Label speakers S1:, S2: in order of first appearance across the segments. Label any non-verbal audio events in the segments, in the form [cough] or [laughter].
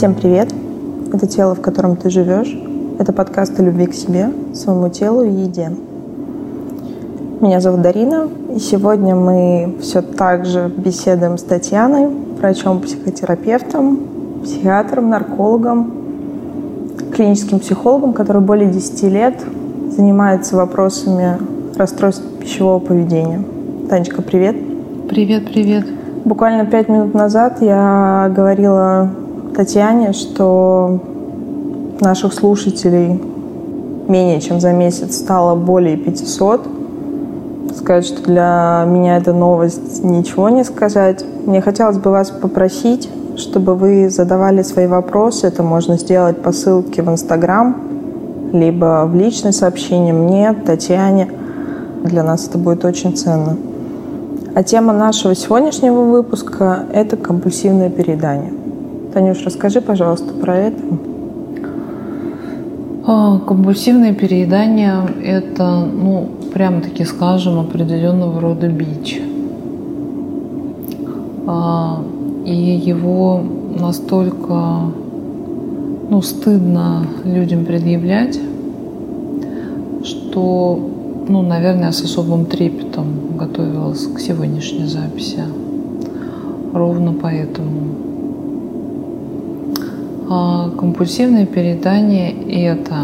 S1: Всем привет! Это тело, в котором ты живешь. Это подкаст о любви к себе, своему телу и еде. Меня зовут Дарина, и сегодня мы все так же беседуем с Татьяной, врачом-психотерапевтом, психиатром, наркологом, клиническим психологом, который более 10 лет занимается вопросами расстройств пищевого поведения. Танечка, привет!
S2: Привет, привет!
S1: Буквально пять минут назад я говорила Татьяне, что наших слушателей менее чем за месяц стало более 500. Сказать, что для меня эта новость ничего не сказать. Мне хотелось бы вас попросить, чтобы вы задавали свои вопросы. Это можно сделать по ссылке в Инстаграм, либо в личное сообщение мне, Татьяне. Для нас это будет очень ценно. А тема нашего сегодняшнего выпуска – это компульсивное переедание. Танюш, расскажи, пожалуйста, про это.
S2: А, компульсивное переедание – это, ну, прямо таки скажем, определенного рода бич. А, и его настолько ну, стыдно людям предъявлять, что, ну, наверное, с особым трепетом готовилась к сегодняшней записи. Ровно поэтому. А компульсивное переедание – это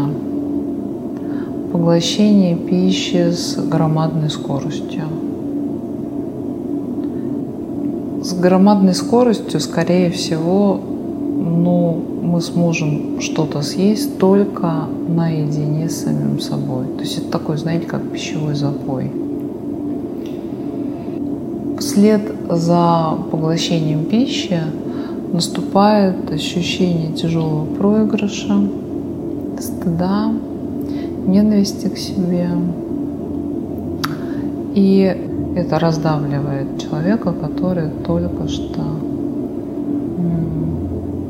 S2: поглощение пищи с громадной скоростью. С громадной скоростью, скорее всего, ну, мы сможем что-то съесть только наедине с самим собой. То есть это такой, знаете, как пищевой запой. Вслед за поглощением пищи наступает ощущение тяжелого проигрыша, стыда, ненависти к себе. И это раздавливает человека, который только что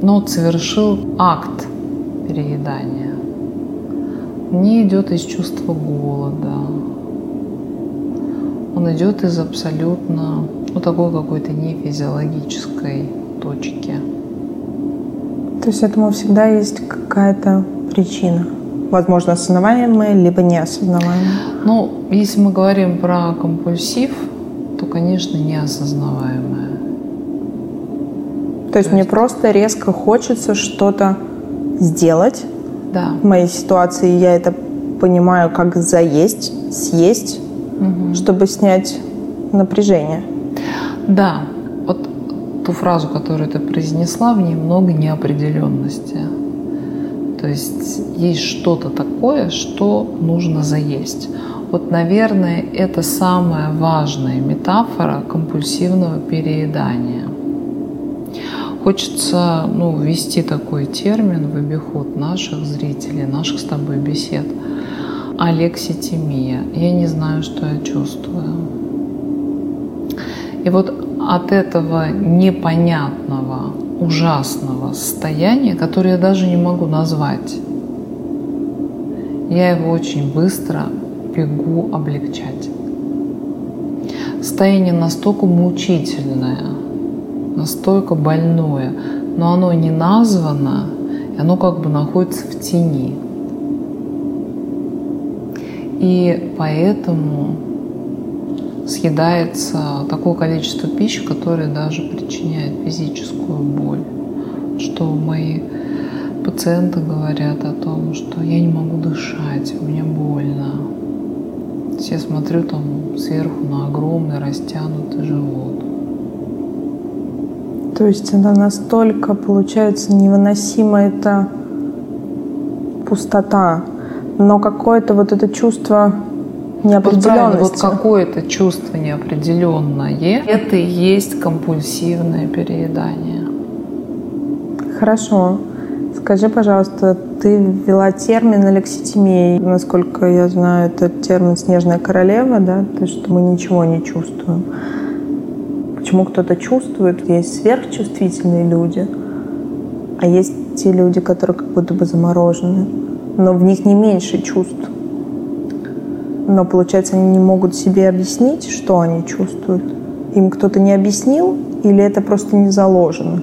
S2: ну, совершил акт переедания. Не идет из чувства голода. Он идет из абсолютно ну, такой какой-то нефизиологической точки.
S1: То есть этому всегда есть какая-то причина? Возможно, осознаваемая, либо неосознаваемая?
S2: Ну, если мы говорим про компульсив, то, конечно, неосознаваемая.
S1: То есть, то мне просто резко хочется что-то сделать.
S2: Да.
S1: В моей ситуации я это понимаю как заесть, съесть, угу. чтобы снять напряжение.
S2: Да, ту фразу, которую ты произнесла, в ней много неопределенности. То есть есть что-то такое, что нужно заесть. Вот, наверное, это самая важная метафора компульсивного переедания. Хочется ну, ввести такой термин в обиход наших зрителей, наших с тобой бесед. Алекситимия. Я не знаю, что я чувствую. И вот от этого непонятного, ужасного состояния, которое я даже не могу назвать, я его очень быстро бегу облегчать. Состояние настолько мучительное, настолько больное, но оно не названо, и оно как бы находится в тени. И поэтому съедается такое количество пищи, которое даже причиняет физическую боль. Что мои пациенты говорят о том, что я не могу дышать, мне больно. Я смотрю там сверху на огромный растянутый живот.
S1: То есть это настолько, получается, невыносимо это пустота, но какое-то вот это чувство неопределенности.
S2: Вот, вот какое-то чувство неопределенное, это и есть компульсивное переедание.
S1: Хорошо. Скажи, пожалуйста, ты ввела термин алекситимия. Насколько я знаю, это термин «снежная королева», да? То что мы ничего не чувствуем. Почему кто-то чувствует? Есть сверхчувствительные люди, а есть те люди, которые как будто бы заморожены. Но в них не меньше чувств но, получается, они не могут себе объяснить, что они чувствуют. Им кто-то не объяснил или это просто не заложено?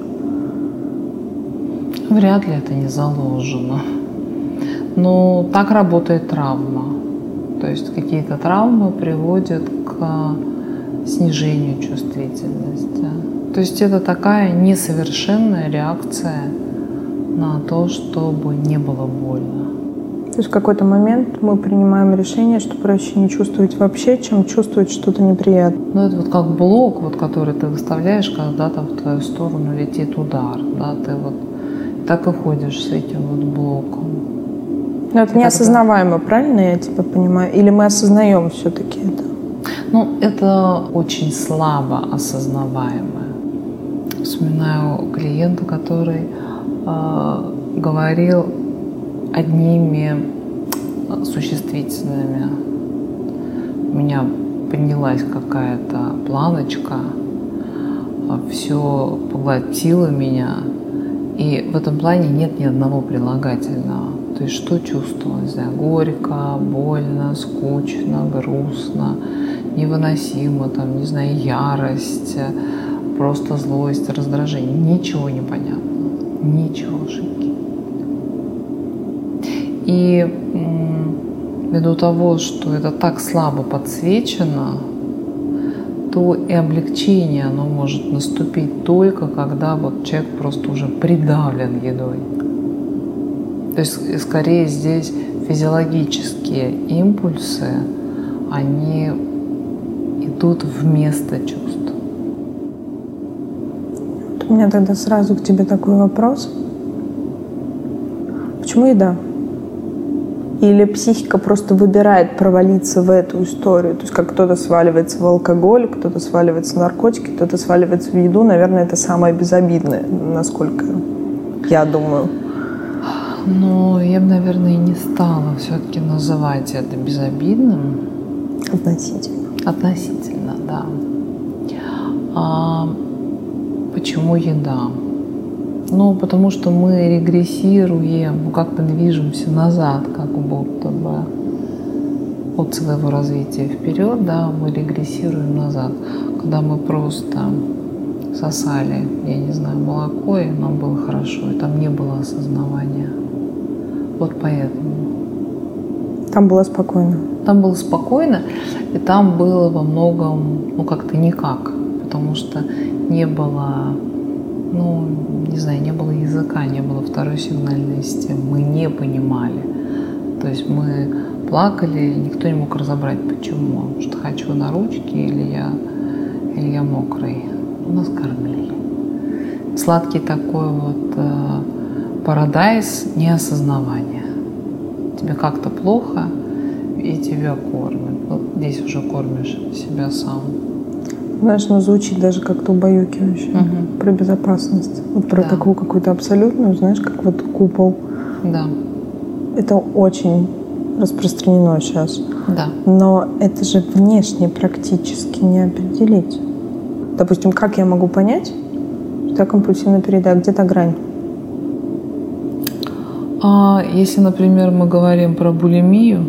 S2: Вряд ли это не заложено. Но так работает травма. То есть какие-то травмы приводят к снижению чувствительности. То есть это такая несовершенная реакция на то, чтобы не было больно.
S1: То есть в какой-то момент мы принимаем решение, что проще не чувствовать вообще, чем чувствовать что-то неприятное.
S2: Ну, это вот как блок, вот, который ты выставляешь, когда там в твою сторону летит удар. Да? Ты вот так и ходишь с этим вот блоком.
S1: Но это неосознаваемо, правильно я тебя понимаю? Или мы осознаем все-таки это?
S2: Ну, это очень слабо осознаваемое. Вспоминаю клиента, который э, говорил одними существительными. У меня поднялась какая-то планочка, все поглотило меня, и в этом плане нет ни одного прилагательного. То есть что чувствовала? Не знаю, горько, больно, скучно, грустно, невыносимо, там, не знаю, ярость, просто злость, раздражение. Ничего не понятно. Ничего, ошибки. И ввиду того, что это так слабо подсвечено, то и облегчение оно может наступить только когда вот человек просто уже придавлен едой. То есть скорее здесь физиологические импульсы, они идут вместо чувств.
S1: У меня тогда сразу к тебе такой вопрос. Почему еда? Или психика просто выбирает провалиться в эту историю? То есть как кто-то сваливается в алкоголь, кто-то сваливается в наркотики, кто-то сваливается в еду. Наверное, это самое безобидное, насколько я думаю.
S2: Ну, я бы, наверное, не стала все-таки называть это безобидным.
S1: Относительно.
S2: Относительно, да. А почему еда? Ну, потому что мы регрессируем, ну, как-то движемся назад, как будто бы от своего развития вперед, да, мы регрессируем назад. Когда мы просто сосали, я не знаю, молоко, и нам было хорошо, и там не было осознавания. Вот поэтому.
S1: Там было спокойно.
S2: Там было спокойно, и там было во многом, ну, как-то никак, потому что не было, ну, не знаю, не было языка, не было второй сигнальной системы, мы не понимали. То есть мы плакали, никто не мог разобрать, почему. Что хочу на ручки или я, или я мокрый. Нас кормили. Сладкий такой вот э, парадайз неосознавания. Тебе как-то плохо, и тебя кормят. Вот здесь уже кормишь себя сам.
S1: Знаешь, ну звучит даже как-то убаюкивающе. Угу. Про безопасность. Вот про да. такую какую-то абсолютную, знаешь, как вот купол.
S2: Да.
S1: Это очень распространено сейчас.
S2: Да.
S1: Но это же внешне практически не определить. Допустим, как я могу понять, что я компульсивно переедаю? Где то грань?
S2: А если, например, мы говорим про булимию,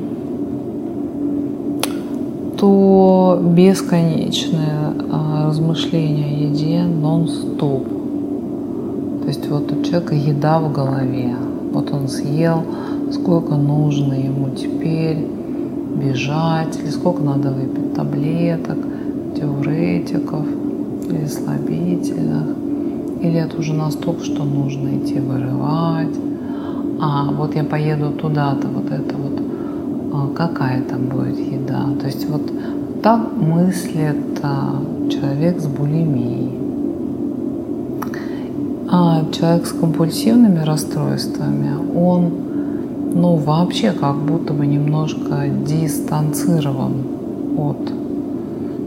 S2: то бесконечное а, размышление о еде нон-стоп. То есть вот у человека еда в голове. Вот он съел, сколько нужно ему теперь бежать, или сколько надо выпить таблеток, диуретиков или слабительных, или это уже настолько, что нужно идти вырывать а вот я поеду туда-то, вот это вот, а, какая там будет. То есть вот так мыслит а, человек с булимией. А человек с компульсивными расстройствами, он ну, вообще как будто бы немножко дистанцирован от,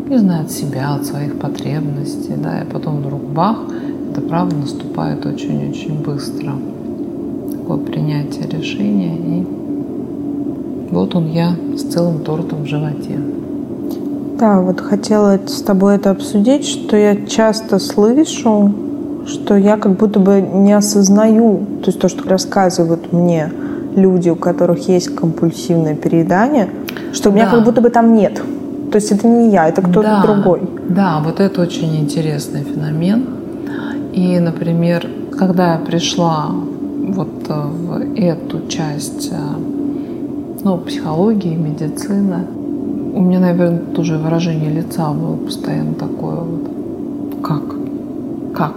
S2: не знаю, от себя, от своих потребностей, да, и потом вдруг бах, это правда наступает очень-очень быстро такое принятие решения. И вот он я с целым тортом в животе.
S1: Да, вот хотела с тобой это обсудить, что я часто слышу, что я как будто бы не осознаю, то есть то, что рассказывают мне люди, у которых есть компульсивное переедание, что у меня как будто бы там нет. То есть это не я, это кто-то
S2: да,
S1: другой.
S2: Да, вот это очень интересный феномен. И, например, когда я пришла вот в эту часть ну, психологии, медицины, у меня, наверное, тоже выражение лица было постоянно такое вот. Как? Как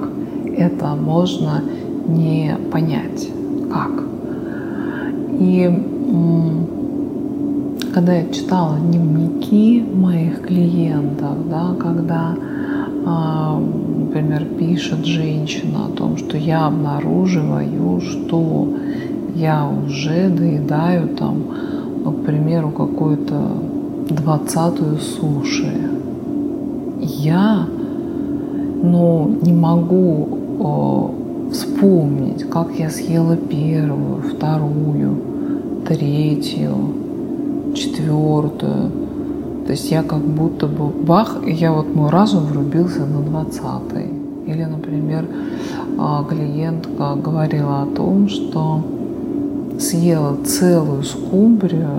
S2: это можно не понять? Как? И когда я читала дневники моих клиентов, да, когда, а, например, пишет женщина о том, что я обнаруживаю, что я уже доедаю там, ну, к примеру, какую-то двадцатую суши. Я, ну, не могу о, вспомнить, как я съела первую, вторую, третью, четвертую. То есть я как будто бы бах, и я вот мой разум врубился на двадцатый. Или, например, а, клиентка говорила о том, что съела целую скумбрию,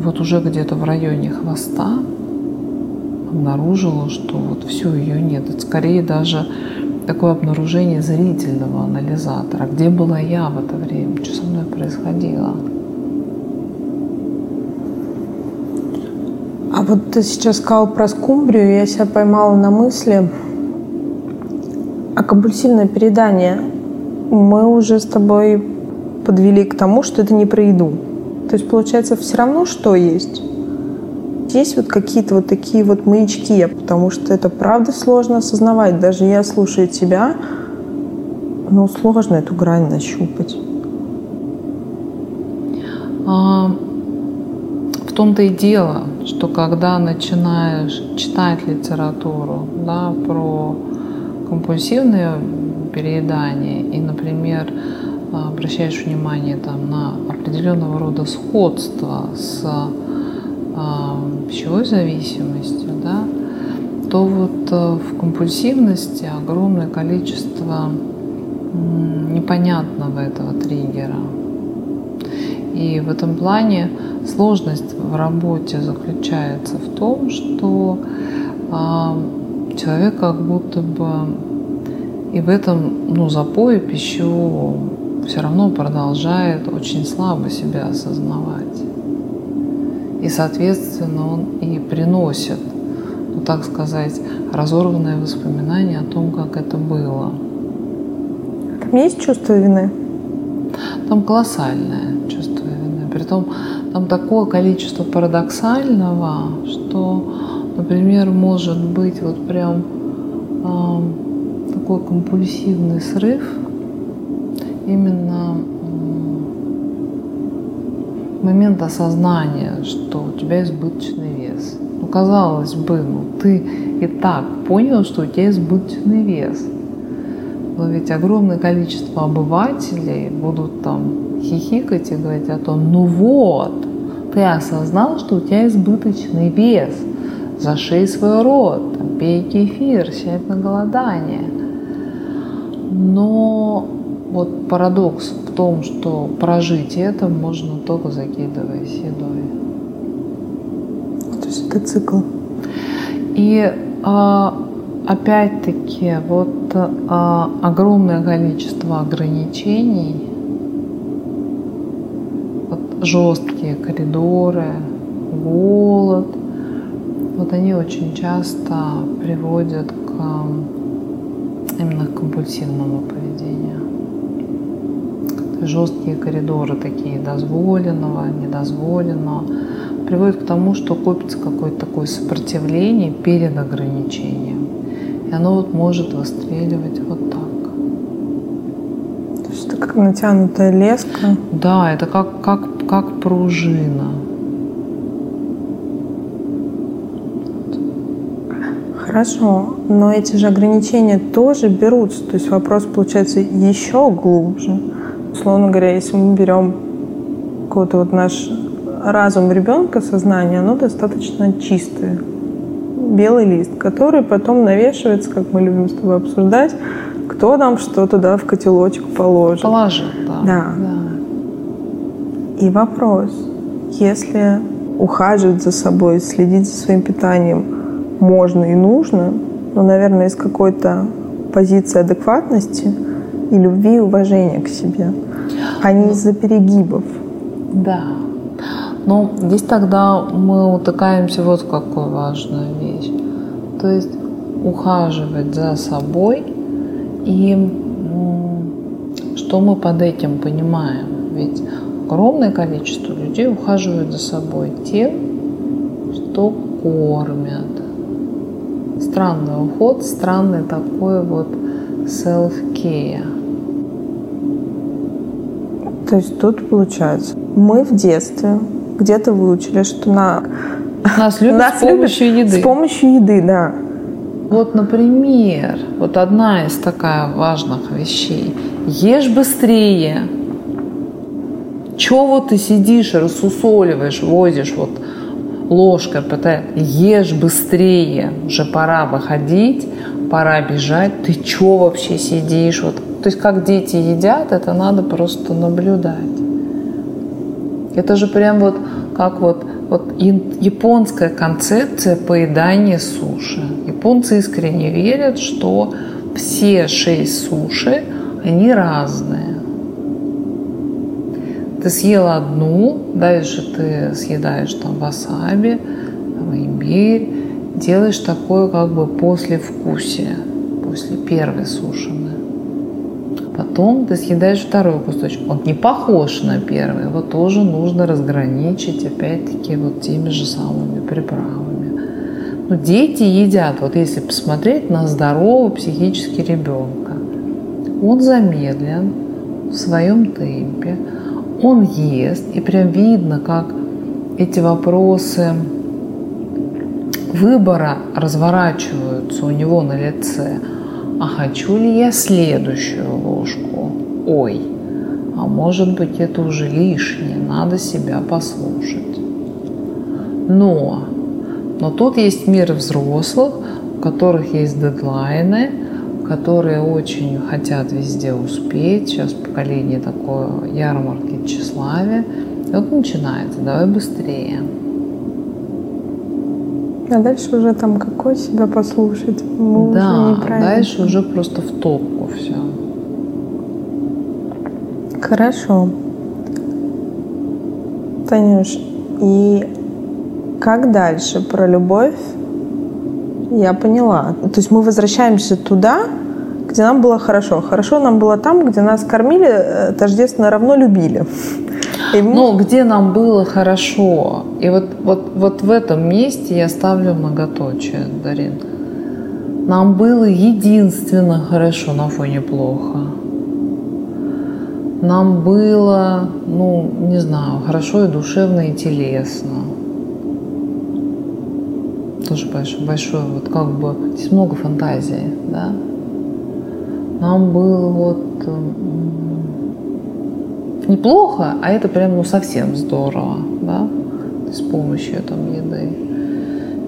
S2: вот уже где-то в районе хвоста обнаружила, что вот все, ее нет. Это скорее даже такое обнаружение зрительного анализатора. Где была я в это время? Что со мной происходило?
S1: А вот ты сейчас сказал про скумбрию, я себя поймала на мысли, а компульсивное передание мы уже с тобой подвели к тому, что это не про еду. То есть, получается, все равно что есть. Есть вот какие-то вот такие вот маячки, потому что это правда сложно осознавать. Даже я, слушая тебя, ну, сложно эту грань нащупать.
S2: А, в том-то и дело, что когда начинаешь читать литературу да, про компульсивное переедание и, например, обращаешь внимание там, на определенного рода сходство с а, пищевой зависимостью, да, то вот э, в компульсивности огромное количество непонятного этого триггера. И в этом плане сложность в работе заключается в том, что э, человек как будто бы и в этом ну, запое пищевом все равно продолжает очень слабо себя осознавать. И, соответственно, он и приносит, ну, так сказать, разорванные воспоминания о том, как это было.
S1: Там есть чувство вины?
S2: Там колоссальное чувство вины. Притом там такое количество парадоксального, что, например, может быть вот прям э, такой компульсивный срыв – именно момент осознания, что у тебя избыточный вес. Ну, казалось бы, ну, ты и так понял, что у тебя избыточный вес. Но ведь огромное количество обывателей будут там хихикать и говорить о том, ну вот, ты осознал, что у тебя избыточный вес, зашей свой рот, пей кефир, сядь на голодание. Но вот парадокс в том, что прожить это можно только закидываясь едой.
S1: То есть это цикл.
S2: И а, опять-таки вот а, огромное количество ограничений, вот жесткие коридоры, голод, вот они очень часто приводят к именно к компульсивному поведению жесткие коридоры такие дозволенного, недозволенного, приводят к тому, что копится какое-то такое сопротивление перед ограничением. И оно вот может выстреливать вот так.
S1: То есть это как натянутая леска?
S2: Да, это как, как, как пружина.
S1: Хорошо, но эти же ограничения тоже берутся. То есть вопрос получается еще глубже. Условно говоря, если мы берем какой-то вот наш разум ребенка, сознание, оно достаточно чистое. Белый лист, который потом навешивается, как мы любим с тобой обсуждать, кто нам что туда в котелочек положит.
S2: Положит, да.
S1: да. да. И вопрос, если ухаживать за собой, следить за своим питанием можно и нужно, но, наверное, из какой-то позиции адекватности и любви и уважения к себе – а не из-за перегибов.
S2: Да. Но здесь тогда мы утыкаемся вот в какую важную вещь. То есть ухаживать за собой и что мы под этим понимаем? Ведь огромное количество людей ухаживают за собой тем, что кормят. Странный уход, странный такой вот self-care.
S1: То есть тут получается, мы в детстве где-то выучили, что на...
S2: нас любят нас [laughs] с помощью любят еды.
S1: С помощью еды, да.
S2: Вот, например, вот одна из такая важных вещей. Ешь быстрее. Чего вот ты сидишь рассусоливаешь, возишь вот ложкой, пытаешь, ешь быстрее, уже пора выходить, пора бежать, ты чего вообще сидишь? Вот, то есть как дети едят, это надо просто наблюдать. Это же прям вот как вот, вот японская концепция поедания суши. Японцы искренне верят, что все шесть суши, они разные. Ты съела одну, дальше ты съедаешь там васаби, там, имбирь, делаешь такое как бы послевкусие, после первой суши. Потом ты съедаешь второй кусочек. Он не похож на первый. Его тоже нужно разграничить, опять-таки, вот теми же самыми приправами. Но дети едят, вот если посмотреть на здорового психически ребенка, он замедлен в своем темпе, он ест, и прям видно, как эти вопросы выбора разворачиваются у него на лице – а хочу ли я следующую ложку? Ой, а может быть это уже лишнее, надо себя послушать. Но, но тут есть мир взрослых, у которых есть дедлайны, которые очень хотят везде успеть. Сейчас поколение такое ярмарки тщеславия. И вот начинается, давай быстрее.
S1: А дальше уже там какой себя послушать?
S2: Мы да, уже дальше уже просто в топку все.
S1: Хорошо. Танюш, и как дальше про любовь? Я поняла. То есть мы возвращаемся туда, где нам было хорошо. Хорошо нам было там, где нас кормили, э, тождественно равно любили.
S2: Ну, где нам было хорошо. И вот, вот, вот в этом месте я ставлю многоточие, Дарин. Нам было единственно хорошо на фоне плохо. Нам было, ну, не знаю, хорошо и душевно, и телесно. Тоже большое, большое вот как бы, здесь много фантазии, да. Нам было вот неплохо, а это прям ну совсем здорово, да, с помощью там еды.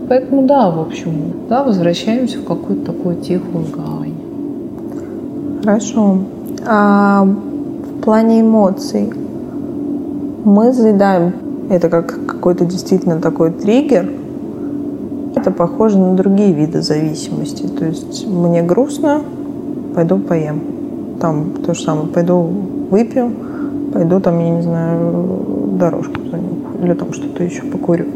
S2: Поэтому да, в общем, да, возвращаемся в какую-то такую тихую гавань.
S1: Хорошо. А в плане эмоций мы заедаем это как какой-то действительно такой триггер. Это похоже на другие виды зависимости. То есть мне грустно, пойду поем. Там то же самое, пойду выпью, пойду там, я не знаю, дорожку или там что-то еще покурю.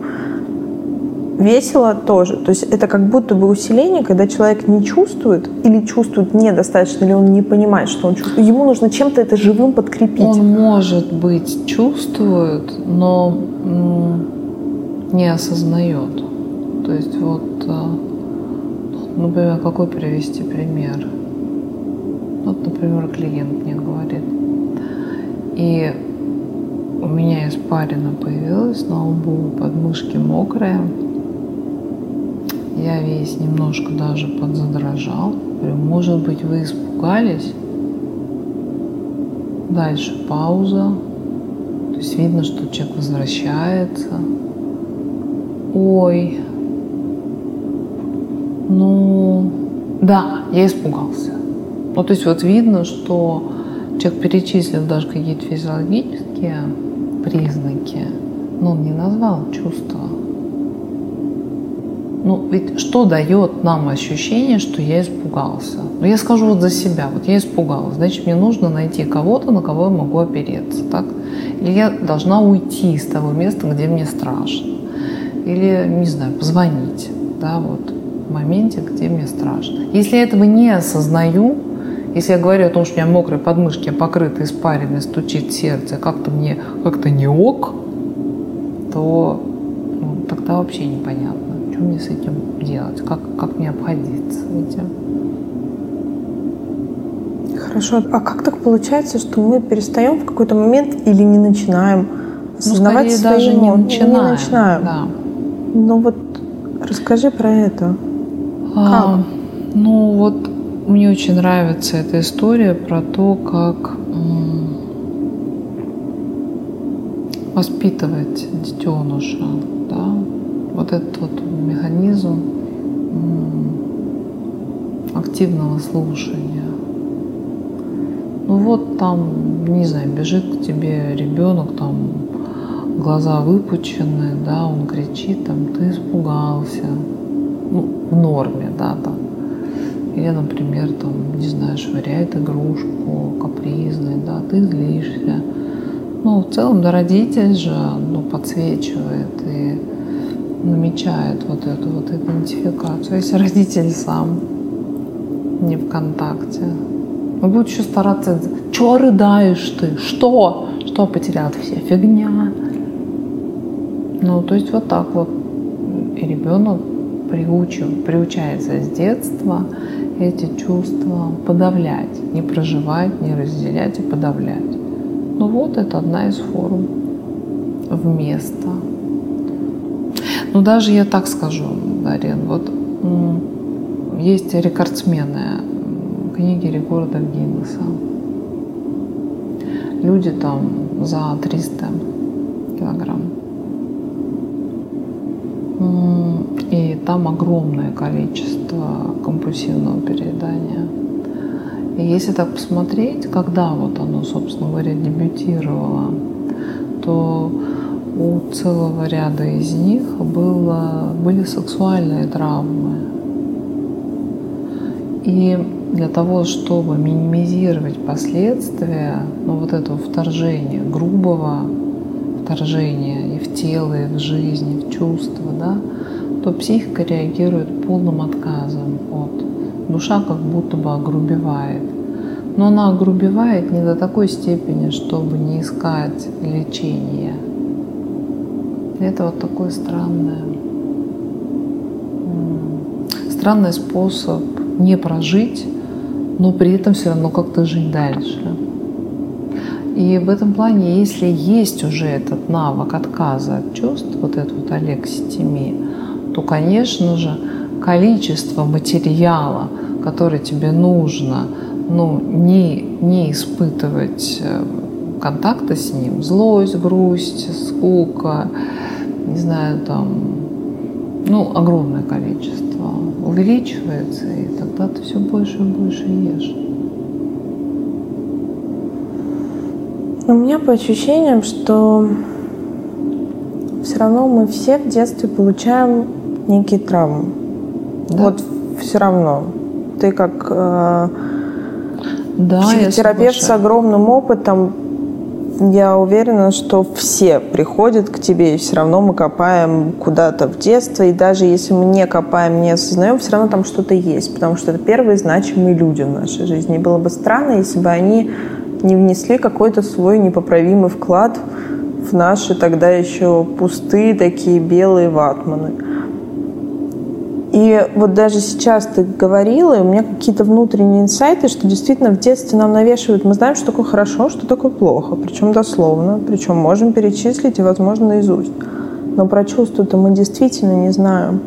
S1: Весело тоже. То есть это как будто бы усиление, когда человек не чувствует или чувствует недостаточно, или он не понимает, что он чувствует. Ему нужно чем-то это живым подкрепить.
S2: Он, может быть, чувствует, но не осознает. То есть вот, э, например, какой привести пример? Вот, например, клиент говорит, и у меня испарина появилась на лбу, подмышки мокрые. Я весь немножко даже подзадрожал. Говорю, может быть, вы испугались? Дальше пауза. То есть видно, что человек возвращается. Ой, ну, да, я испугался. Ну, то есть вот видно, что Человек перечислил даже какие-то физиологические признаки, но он не назвал чувства. ну, ведь что дает нам ощущение, что я испугался? Ну, я скажу вот за себя. Вот я испугалась. Значит, мне нужно найти кого-то, на кого я могу опереться. Так? Или я должна уйти из того места, где мне страшно. Или, не знаю, позвонить. Да, вот в моменте, где мне страшно. Если я этого не осознаю, если я говорю о том, что у меня мокрые подмышки, покрыты испариной, стучит сердце, как-то мне как-то не ок, то ну, тогда вообще непонятно что мне с этим делать, как, как мне обходиться этим.
S1: Хорошо, а как так получается, что мы перестаем в какой-то момент или не начинаем
S2: ну, осознавать ну, свои даже не начинаем. Не начинаем. Да.
S1: Ну вот расскажи про это.
S2: А, как? Ну вот мне очень нравится эта история про то, как воспитывать детеныша, да, вот этот вот механизм активного слушания. Ну вот там, не знаю, бежит к тебе ребенок, там глаза выпучены, да, он кричит, там, ты испугался. Ну, в норме, да, там. Или, например, там, не знаю, швыряет игрушку, капризный, да, ты злишься. Ну, в целом, да, родитель же, ну, подсвечивает и намечает вот эту вот идентификацию. Если родитель сам не в контакте, он будет еще стараться, что рыдаешь ты, что, что потерял, все фигня. Ну, то есть вот так вот и ребенок приучив, приучается с детства эти чувства подавлять, не проживать, не разделять и подавлять. Ну вот это одна из форм вместо ну, даже я так скажу, Дарин, вот есть рекордсмены книги рекордов Гиннесса. Люди там за 300 килограмм. И там огромное количество компульсивного переедания. И если так посмотреть, когда вот оно, собственно говоря, дебютировало, то у целого ряда из них было, были сексуальные травмы. И для того, чтобы минимизировать последствия ну, вот этого вторжения, грубого вторжения тело, и в жизнь, и в чувства, да, то психика реагирует полным отказом от. Душа как будто бы огрубевает. Но она огрубевает не до такой степени, чтобы не искать лечения – это вот такой странный, странный способ не прожить, но при этом все равно как-то жить дальше. И в этом плане, если есть уже этот навык отказа от чувств, вот этот вот алекситимия, то, конечно же, количество материала, который тебе нужно, ну, не, не испытывать э, контакта с ним, злость, грусть, скука, не знаю, там, ну, огромное количество увеличивается, и тогда ты все больше и больше ешь.
S1: У меня по ощущениям, что все равно мы все в детстве получаем некие травмы. Да? Вот все равно. Ты как э, да, психотерапевт с огромным опытом я уверена, что все приходят к тебе, и все равно мы копаем куда-то в детство, и даже если мы не копаем, не осознаем, все равно там что-то есть, потому что это первые значимые люди в нашей жизни. И было бы странно, если бы они не внесли какой-то свой непоправимый вклад в наши тогда еще пустые такие белые ватманы. И вот даже сейчас ты говорила, и у меня какие-то внутренние инсайты, что действительно в детстве нам навешивают, мы знаем, что такое хорошо, что такое плохо, причем дословно, причем можем перечислить и, возможно, наизусть. Но про чувства-то мы действительно не знаем,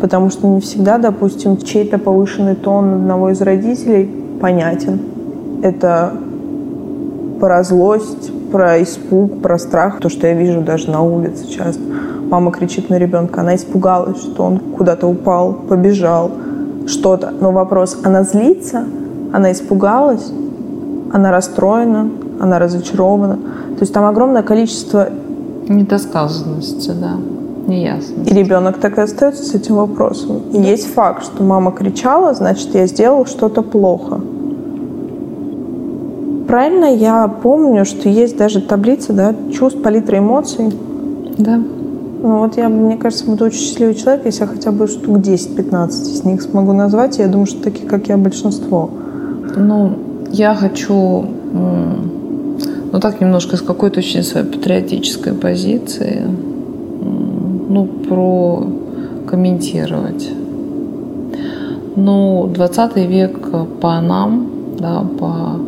S1: потому что не всегда, допустим, чей-то повышенный тон одного из родителей понятен. Это про злость, про испуг, про страх, то, что я вижу даже на улице часто Мама кричит на ребенка, она испугалась, что он куда-то упал, побежал, что-то. Но вопрос, она злится, она испугалась, она расстроена, она разочарована. То есть там огромное количество...
S2: Недосказанности, да. неясность.
S1: И ребенок так и остается с этим вопросом. И да. есть факт, что мама кричала, значит, я сделал что-то плохо. Правильно я помню, что есть даже таблица да, чувств, палитра эмоций.
S2: Да.
S1: Ну вот я, мне кажется, буду очень счастливый человек, если я хотя бы штук 10-15 из них смогу назвать. Я думаю, что такие, как я, большинство.
S2: Ну, я хочу, ну так немножко с какой-то очень своей патриотической позиции, ну, про комментировать. Ну, 20 век по нам, да, по,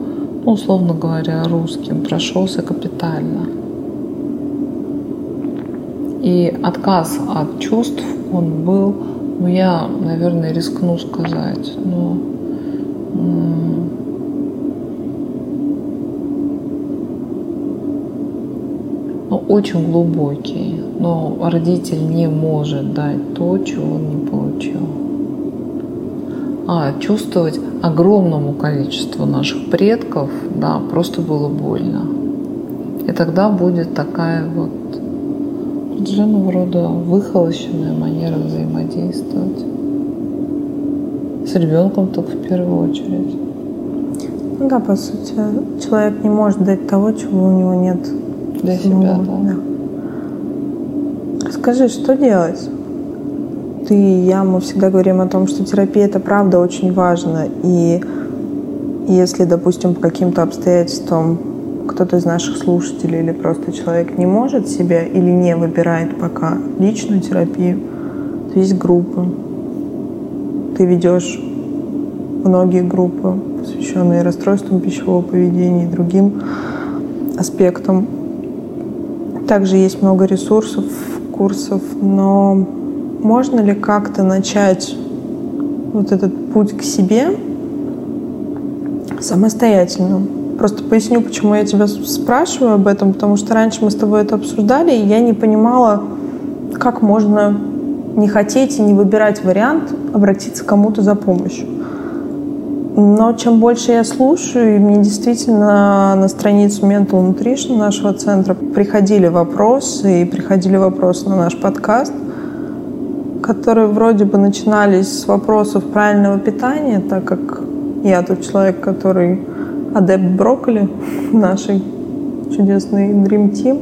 S2: условно говоря, русским прошелся капитально. И отказ от чувств, он был, ну, я, наверное, рискну сказать, ну, ну, очень глубокий, но родитель не может дать то, чего он не получил. А чувствовать огромному количеству наших предков, да, просто было больно. И тогда будет такая вот определенного рода выхолощенная манера взаимодействовать. С ребенком только в первую очередь.
S1: Ну да, по сути, человек не может дать того, чего у него нет.
S2: Для себя, да.
S1: да. Скажи, что делать? Ты и я, мы всегда говорим о том, что терапия это правда очень важно. И если, допустим, по каким-то обстоятельствам кто-то из наших слушателей или просто человек не может себя или не выбирает пока личную терапию, то есть группы. Ты ведешь многие группы, посвященные расстройствам пищевого поведения и другим аспектам. Также есть много ресурсов, курсов, но можно ли как-то начать вот этот путь к себе самостоятельно? Просто поясню, почему я тебя спрашиваю об этом, потому что раньше мы с тобой это обсуждали, и я не понимала, как можно не хотеть и не выбирать вариант обратиться к кому-то за помощью. Но чем больше я слушаю, и мне действительно на страницу Mental Nutrition нашего центра приходили вопросы, и приходили вопросы на наш подкаст, которые вроде бы начинались с вопросов правильного питания, так как я тот человек, который адепт брокколи [laughs] нашей чудесный Dream Team.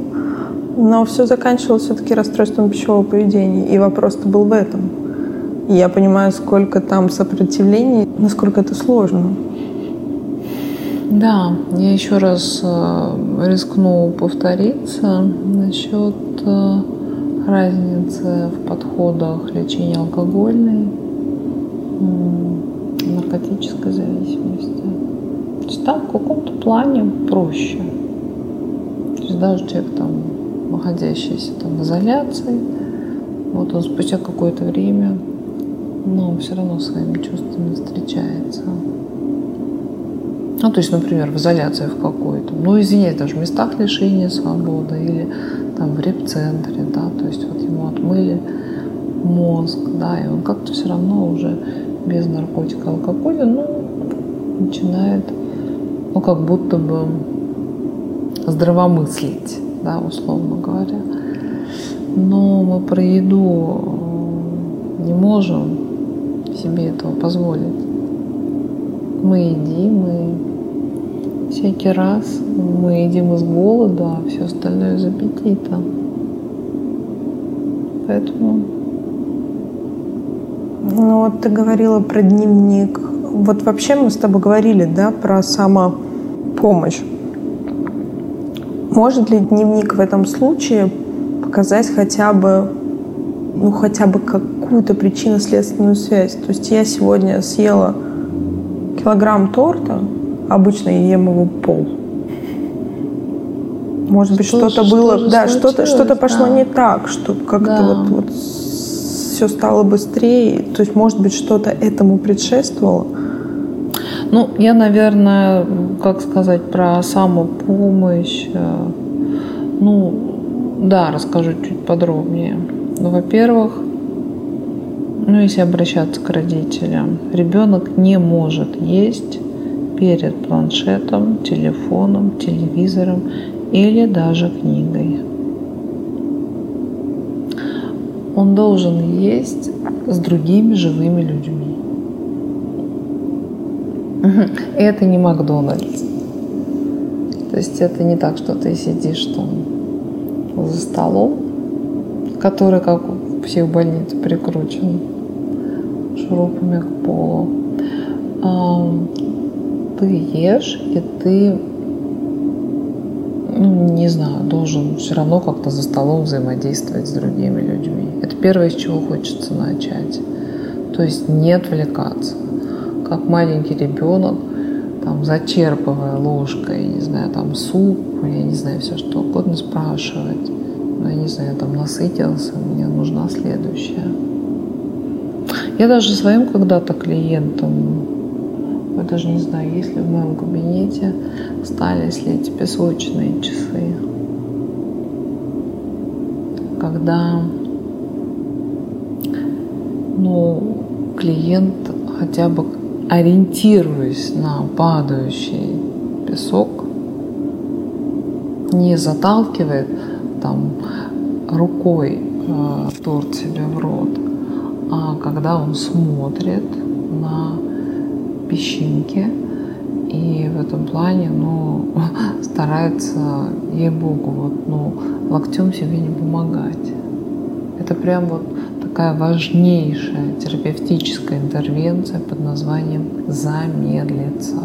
S1: Но все заканчивалось все-таки расстройством пищевого поведения. И вопрос-то был в этом. И я понимаю, сколько там сопротивлений, насколько это сложно.
S2: Да, я еще раз э, рискну повториться насчет э, разницы в подходах лечения алкогольной, наркотической зависимости. То есть там в каком-то плане проще. То есть даже человек там, находящийся там в изоляции, вот он спустя какое-то время, но все равно своими чувствами встречается. Ну, то есть, например, в изоляции в какой-то, ну, извиняюсь, даже в местах лишения свободы или там в реп-центре, да, то есть вот ему отмыли мозг, да, и он как-то все равно уже без наркотика, алкоголя, ну, начинает ну, как будто бы здравомыслить, да, условно говоря. Но мы про еду не можем себе этого позволить. Мы едим, мы всякий раз мы едим из голода, а все остальное из аппетита. Поэтому...
S1: Ну вот ты говорила про дневник. Вот вообще мы с тобой говорили, да, про само помощь. Может ли дневник в этом случае показать хотя бы, ну, хотя бы какую-то причинно-следственную связь? То есть я сегодня съела килограмм торта, обычно я ем его пол. Может быть, что-то что было, да, что-то что пошло да. не так, что как-то да. вот, вот все стало быстрее. То есть, может быть, что-то этому предшествовало.
S2: Ну, я, наверное, как сказать про самопомощь. Э, ну, да, расскажу чуть подробнее. Ну, во-первых, ну, если обращаться к родителям, ребенок не может есть перед планшетом, телефоном, телевизором или даже книгой. он должен есть с другими живыми людьми. Это не Макдональдс. То есть это не так, что ты сидишь там за столом, который как в психбольнице прикручен шурупами к полу. Ты ешь, и ты, ну, не знаю, должен все равно как-то за столом взаимодействовать с другими людьми. Это первое, с чего хочется начать. То есть не отвлекаться. Как маленький ребенок, там, зачерпывая ложкой, я не знаю, там, суп, я не знаю, все что угодно спрашивать. Ну, я не знаю, там, насытился, мне нужна следующая. Я даже своим когда-то клиентам я даже не знаю, есть ли в моем кабинете, остались ли эти песочные часы. Когда ну, клиент хотя бы ориентируясь на падающий песок, не заталкивает там рукой э, торт себе в рот, а когда он смотрит на песчинки. И в этом плане, ну, [laughs] старается, ей-богу, вот, ну, локтем себе не помогать. Это прям вот такая важнейшая терапевтическая интервенция под названием «замедлиться».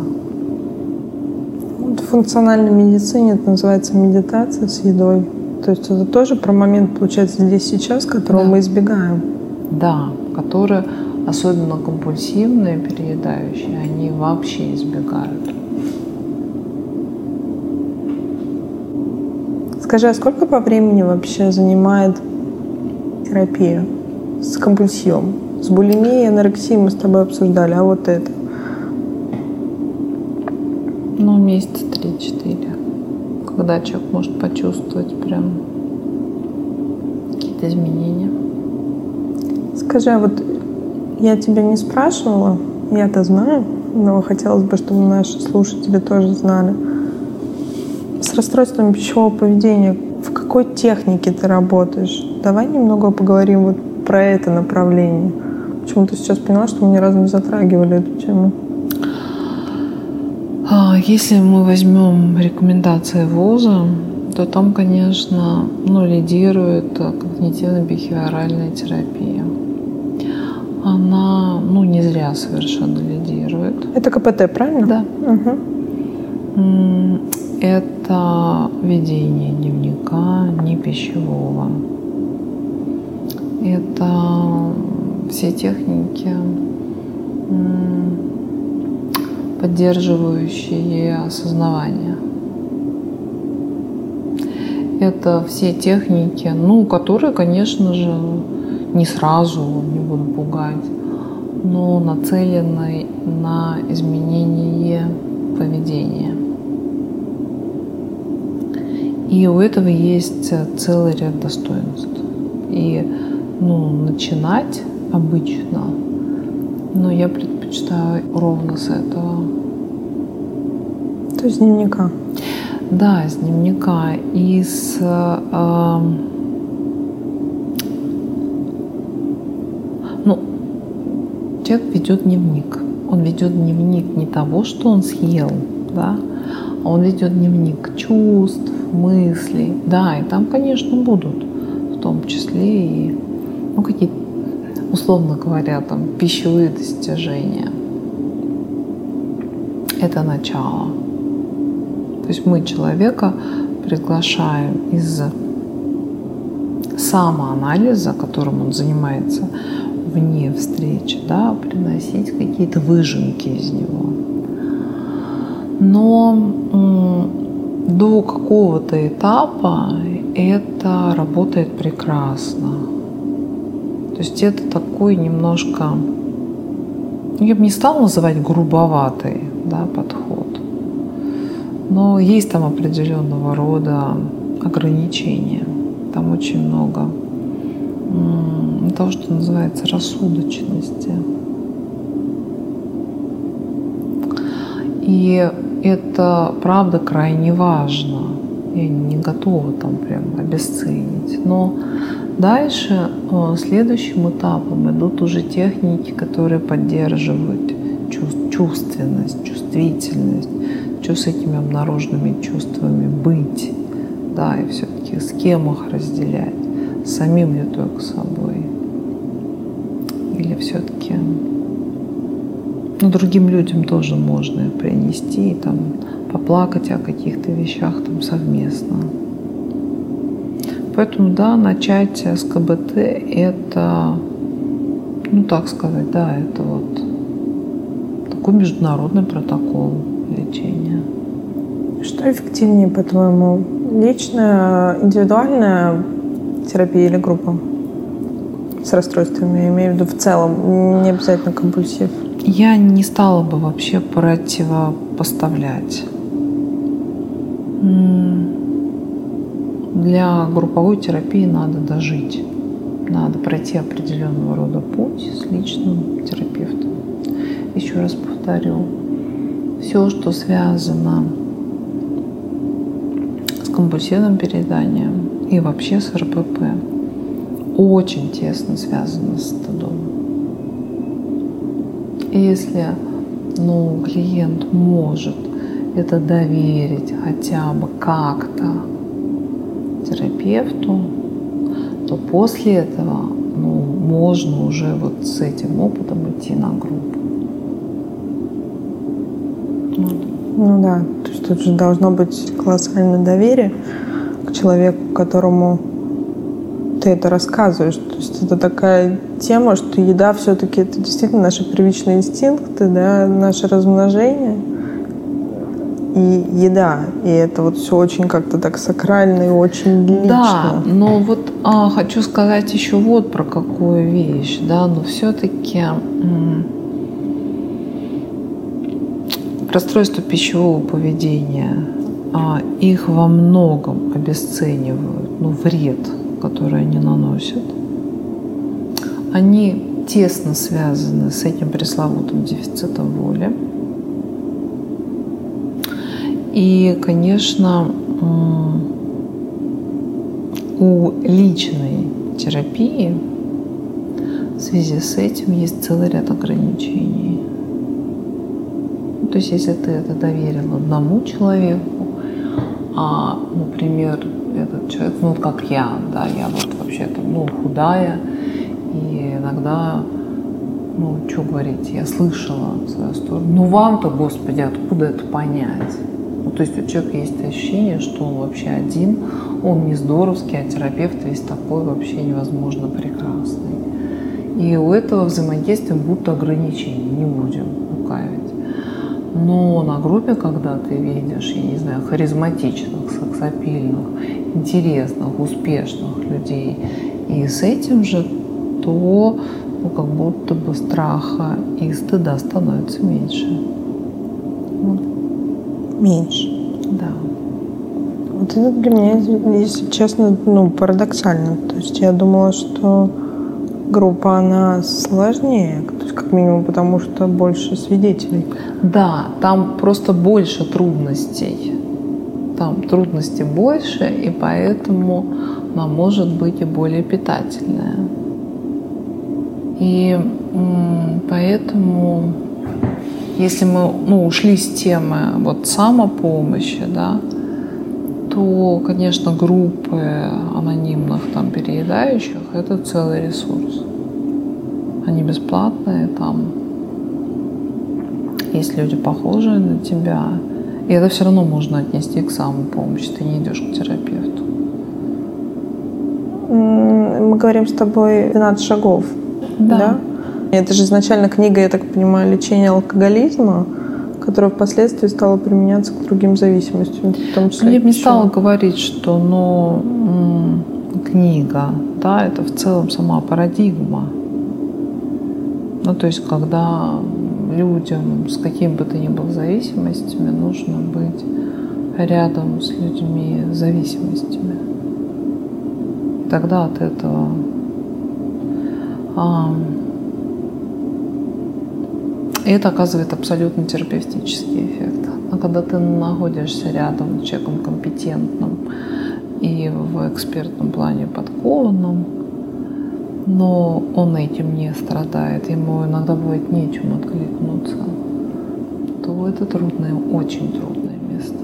S1: В функциональной медицине это называется медитация с едой. То есть это тоже про момент, получается, здесь сейчас, которого да. мы избегаем.
S2: Да, который особенно компульсивные переедающие, они вообще избегают.
S1: Скажи, а сколько по времени вообще занимает терапия с компульсивом? С булимией и анорексией мы с тобой обсуждали, а вот это?
S2: Ну, месяца три-четыре. Когда человек может почувствовать прям какие-то изменения.
S1: Скажи, а вот я тебя не спрашивала, я-то знаю, но хотелось бы, чтобы наши слушатели тоже знали. С расстройством пищевого поведения в какой технике ты работаешь? Давай немного поговорим вот про это направление. Почему-то сейчас поняла, что мы ни разу не затрагивали эту тему.
S2: А, если мы возьмем рекомендации ВОЗа, то там, конечно, ну, лидирует когнитивно-бихевиоральная терапия она, ну, не зря совершенно лидирует.
S1: Это КПТ, правильно?
S2: Да. Угу. Это ведение дневника не пищевого. Это все техники, поддерживающие осознавание. Это все техники, ну, которые, конечно же, не сразу, не буду пугать, но нацеленной на изменение поведения. И у этого есть целый ряд достоинств. И ну, начинать обычно, но я предпочитаю ровно с этого.
S1: То есть дневника?
S2: Да, с дневника. И с э, человек ведет дневник. Он ведет дневник не того, что он съел, да, а он ведет дневник чувств, мыслей. Да, и там, конечно, будут в том числе и ну, какие-то, условно говоря, там пищевые достижения. Это начало. То есть мы человека приглашаем из самоанализа, которым он занимается, вне встречи, да, приносить какие-то выжимки из него. Но до какого-то этапа это работает прекрасно. То есть это такой немножко, ну, я бы не стала называть грубоватый да, подход, но есть там определенного рода ограничения. Там очень много того, что называется рассудочности. И это правда крайне важно. Я не готова там прям обесценить. Но Дальше э, следующим этапом идут уже техники, которые поддерживают чувственность, чувствительность, что с этими обнаруженными чувствами быть, да, и все-таки с кем их разделять, самим только собой, или все-таки ну, другим людям тоже можно принести, там, поплакать о каких-то вещах там совместно. Поэтому, да, начать с КБТ это, ну так сказать, да, это вот такой международный протокол лечения.
S1: Что эффективнее, по-твоему, личная, индивидуальная терапия или группа с расстройствами? Я имею в виду в целом, не обязательно компульсив.
S2: Я не стала бы вообще противопоставлять. Для групповой терапии надо дожить. Надо пройти определенного рода путь с личным терапевтом. Еще раз повторю, все, что связано с компульсивным перееданием и вообще с РПП, очень тесно связано с стыдом. И если ну, клиент может это доверить хотя бы как-то терапевту, то после этого ну, можно уже вот с этим опытом идти на группу.
S1: Вот. Ну да, то есть тут же должно быть колоссальное доверие человеку, которому ты это рассказываешь. То есть это такая тема, что еда все-таки это действительно наши первичные инстинкты, да, наше размножение и еда. И это вот все очень как-то так сакрально и очень лично.
S2: Да, но вот а, хочу сказать еще вот про какую вещь, да, но все-таки расстройство пищевого поведения, а, их во многом обесценивают, ну, вред, который они наносят. Они тесно связаны с этим пресловутым дефицитом воли. И, конечно, у личной терапии в связи с этим есть целый ряд ограничений. То есть, если ты это доверил одному человеку, а, например, этот человек, ну, как я, да, я вот вообще-то, ну, худая, и иногда, ну, что говорить, я слышала свою сторону. Ну, вам-то, Господи, откуда это понять? Ну, то есть у человека есть ощущение, что он вообще один, он не здоровский, а терапевт весь такой вообще невозможно прекрасный. И у этого взаимодействия будут ограничения, не будем. Но на группе, когда ты видишь, я не знаю, харизматичных, сексапильных, интересных, успешных людей, и с этим же, то ну, как будто бы страха и стыда становится меньше.
S1: Вот. Меньше?
S2: Да.
S1: Вот это для меня, если честно, ну, парадоксально. То есть я думала, что группа, она сложнее, как минимум потому, что больше свидетелей.
S2: Да, там просто больше трудностей. Там трудностей больше, и поэтому она может быть и более питательная. И поэтому, если мы ну, ушли с темы вот самопомощи, да, то, конечно, группы анонимных там переедающих – это целый ресурс. Они бесплатные, там есть люди похожие на тебя, и это все равно можно отнести к самопомощи, ты не идешь к терапевту.
S1: Мы говорим с тобой 12 шагов, да? да? Это же изначально книга, я так понимаю, лечения алкоголизма которая впоследствии стала применяться к другим зависимостям, в том числе.
S2: Я бы не стала говорить, что но ну, книга, да, это в целом сама парадигма. Ну, то есть, когда людям с каким бы то ни было зависимостями нужно быть рядом с людьми с зависимостями. Тогда от этого а, это оказывает абсолютно терапевтический эффект. А когда ты находишься рядом с человеком компетентным и в экспертном плане подкованным, но он этим не страдает, ему иногда бывает нечем откликнуться, то это трудное, очень трудное место.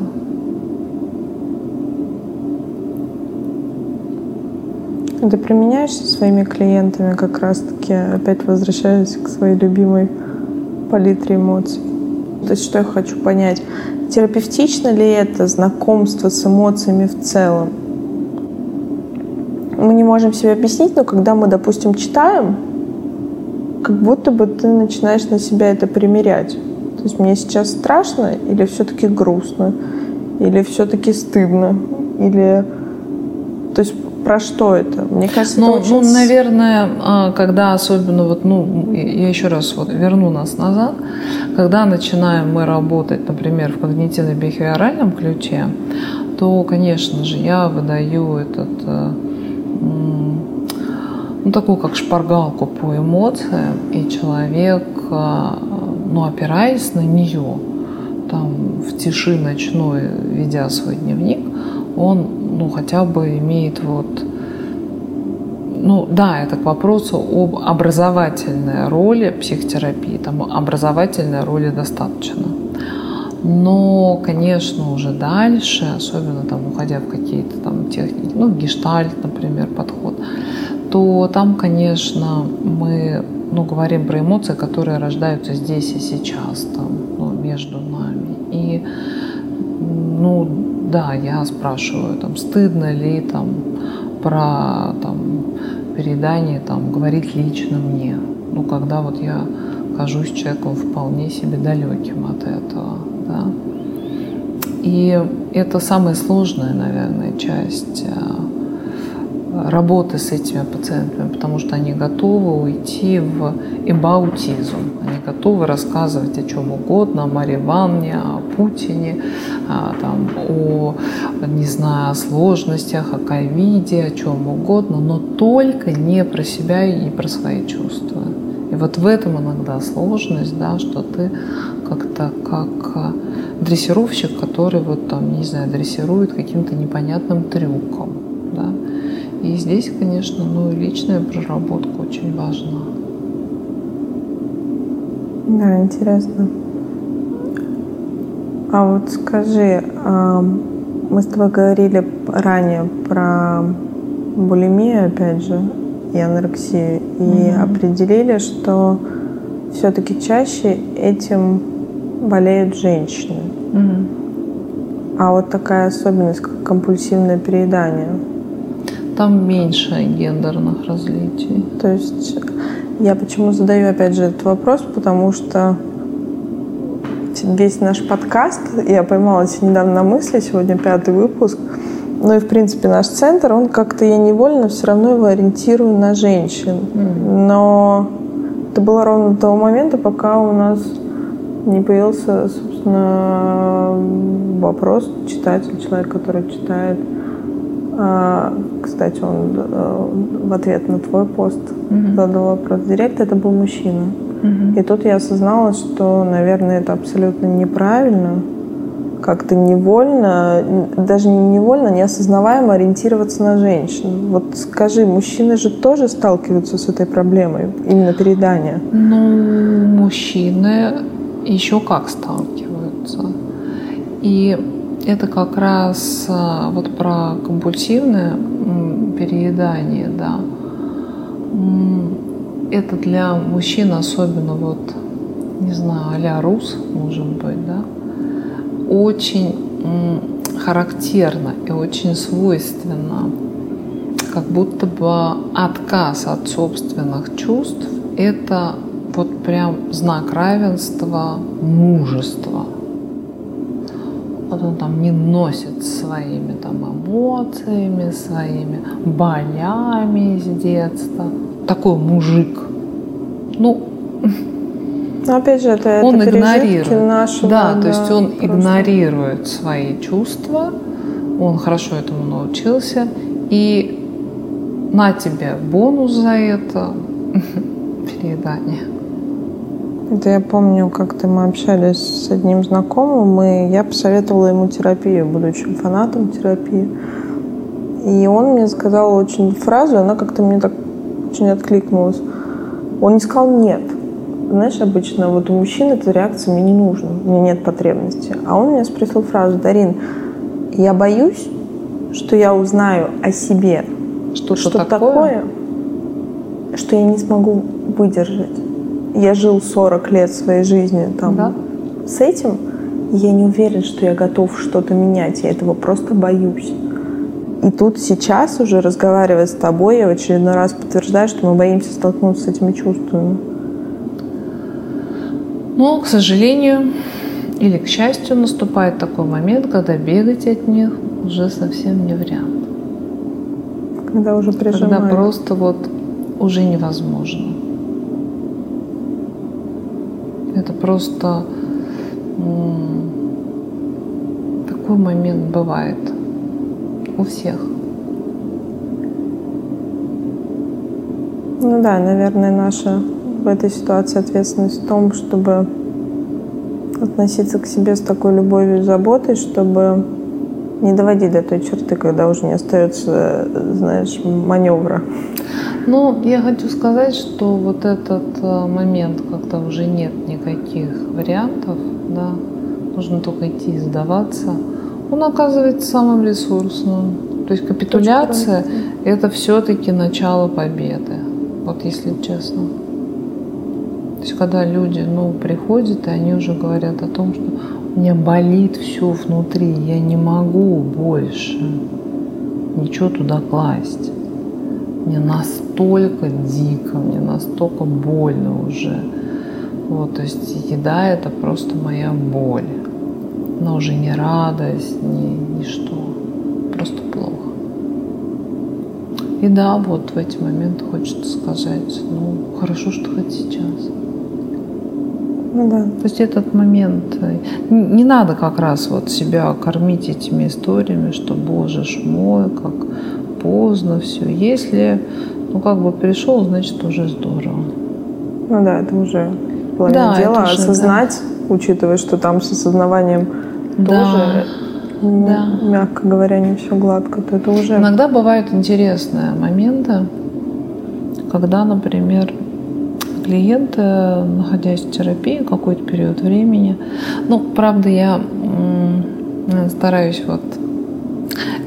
S1: Ты применяешь со своими клиентами как раз-таки, опять возвращаясь к своей любимой палитре эмоций. То есть что я хочу понять? Терапевтично ли это знакомство с эмоциями в целом? Мы не можем себе объяснить, но когда мы, допустим, читаем, как будто бы ты начинаешь на себя это примерять. То есть мне сейчас страшно или все-таки грустно, или все-таки стыдно, или... То есть про что это? Мне кажется,
S2: ну,
S1: это очень...
S2: ну, наверное, а, когда особенно вот, ну, я еще раз вот верну нас назад, когда начинаем мы работать, например, в когнитивно-бихевиоральном ключе, то, конечно же, я выдаю этот э, ну, такую как шпаргалку по эмоциям, и человек, э, ну, опираясь на нее, там, в тиши ночной, ведя свой дневник, он ну, хотя бы имеет вот ну да, это к вопросу об образовательной роли психотерапии. Там образовательной роли достаточно. Но, конечно, уже дальше, особенно там уходя в какие-то там техники, ну, гештальт, например, подход, то там, конечно, мы ну, говорим про эмоции, которые рождаются здесь и сейчас, там, ну, между нами. И, ну, да, я спрашиваю, там, стыдно ли там про там, передание, там, говорить лично мне. Ну, когда вот я кажусь человеком вполне себе далеким от этого, да. И это самая сложная, наверное, часть э, работы с этими пациентами, потому что они готовы уйти в эбаутизм. Они готовы рассказывать о чем угодно, о Марии Ивановне, о Путине, а, там, о, не знаю, о сложностях, о ковиде, о чем угодно, но только не про себя и не про свои чувства. Вот в этом иногда сложность, да, что ты как-то как а, дрессировщик, который вот там, не знаю, дрессирует каким-то непонятным трюком, да. И здесь, конечно, ну, личная проработка очень важна.
S1: Да, интересно. А вот скажи, мы с тобой говорили ранее про булимию, опять же, и анорексию, и mm-hmm. определили, что все-таки чаще этим болеют женщины. Mm-hmm. А вот такая особенность, как компульсивное переедание.
S2: Там меньше гендерных различий.
S1: То есть я почему задаю опять же этот вопрос, потому что весь наш подкаст, я поймалась недавно на мысли, сегодня пятый выпуск, ну и, в принципе, наш центр, он как-то я невольно все равно его ориентирую на женщин. Но это было ровно до того момента, пока у нас не появился, собственно, вопрос читатель, человек, который читает. А, кстати, он э, в ответ на твой пост mm-hmm. задал вопрос. Директ это был мужчина. И тут я осознала, что, наверное, это абсолютно неправильно. Как-то невольно, даже не невольно, неосознаваемо ориентироваться на женщин. Вот скажи, мужчины же тоже сталкиваются с этой проблемой, именно передания?
S2: Ну, мужчины еще как сталкиваются. И это как раз а, вот про компульсивное переедание, да это для мужчин особенно вот, не знаю, а рус, может быть, да, очень характерно и очень свойственно, как будто бы отказ от собственных чувств – это вот прям знак равенства, мужества. Вот он там не носит своими там эмоциями, своими болями из детства – такой мужик. Ну,
S1: но опять же, это,
S2: он
S1: это
S2: игнорирует.
S1: Нашего,
S2: да, да, то есть он просто. игнорирует свои чувства, он хорошо этому научился, и на тебе бонус за это [laughs] переедание.
S1: Это я помню, как-то мы общались с одним знакомым, и я посоветовала ему терапию, будучи фанатом терапии. И он мне сказал очень фразу, она как-то мне так очень откликнулось. Он не сказал «нет». Знаешь, обычно вот у мужчин эта реакция «мне не нужно, мне нет потребности». А он меня спросил фразу «Дарин, я боюсь, что я узнаю о себе
S2: что-то
S1: что
S2: такое?
S1: такое, что я не смогу выдержать. Я жил 40 лет своей жизни там
S2: Да.
S1: с этим, я не уверен, что я готов что-то менять. Я этого просто боюсь. И тут сейчас уже разговаривая с тобой, я в очередной раз подтверждаю, что мы боимся столкнуться с этими чувствами.
S2: Но, к сожалению, или к счастью, наступает такой момент, когда бегать от них уже совсем не вариант.
S1: Когда уже
S2: Когда
S1: прижимают.
S2: просто вот уже невозможно. Это просто такой момент бывает у всех.
S1: Ну да, наверное, наша в этой ситуации ответственность в том, чтобы относиться к себе с такой любовью и заботой, чтобы не доводить до той черты, когда уже не остается, знаешь, маневра.
S2: Ну, я хочу сказать, что вот этот э, момент, когда уже нет никаких вариантов, да, нужно только идти и сдаваться, он оказывается самым ресурсным. То есть капитуляция это все-таки начало победы, вот если честно. Есть когда люди, ну, приходят, и они уже говорят о том, что у меня болит все внутри, я не могу больше ничего туда класть. Мне настолько дико, мне настолько больно уже. Вот, то есть еда это просто моя боль. Она уже не радость, ни, ни что. Просто плохо. И да, вот в эти моменты хочется сказать, ну, хорошо, что хоть сейчас.
S1: Ну да.
S2: То есть этот момент, э, не надо как раз вот себя кормить этими историями, что, боже ж мой, как поздно все. Если, ну, как бы пришел, значит, уже здорово.
S1: Ну да, это уже половина
S2: Да,
S1: дела.
S2: уже,
S1: Осознать, учитывая, что там с осознаванием тоже, ну,
S2: да.
S1: мягко говоря, не все гладко, то это уже...
S2: Иногда бывают интересные моменты, когда, например, клиенты, находясь в терапии какой-то период времени, ну, правда, я стараюсь вот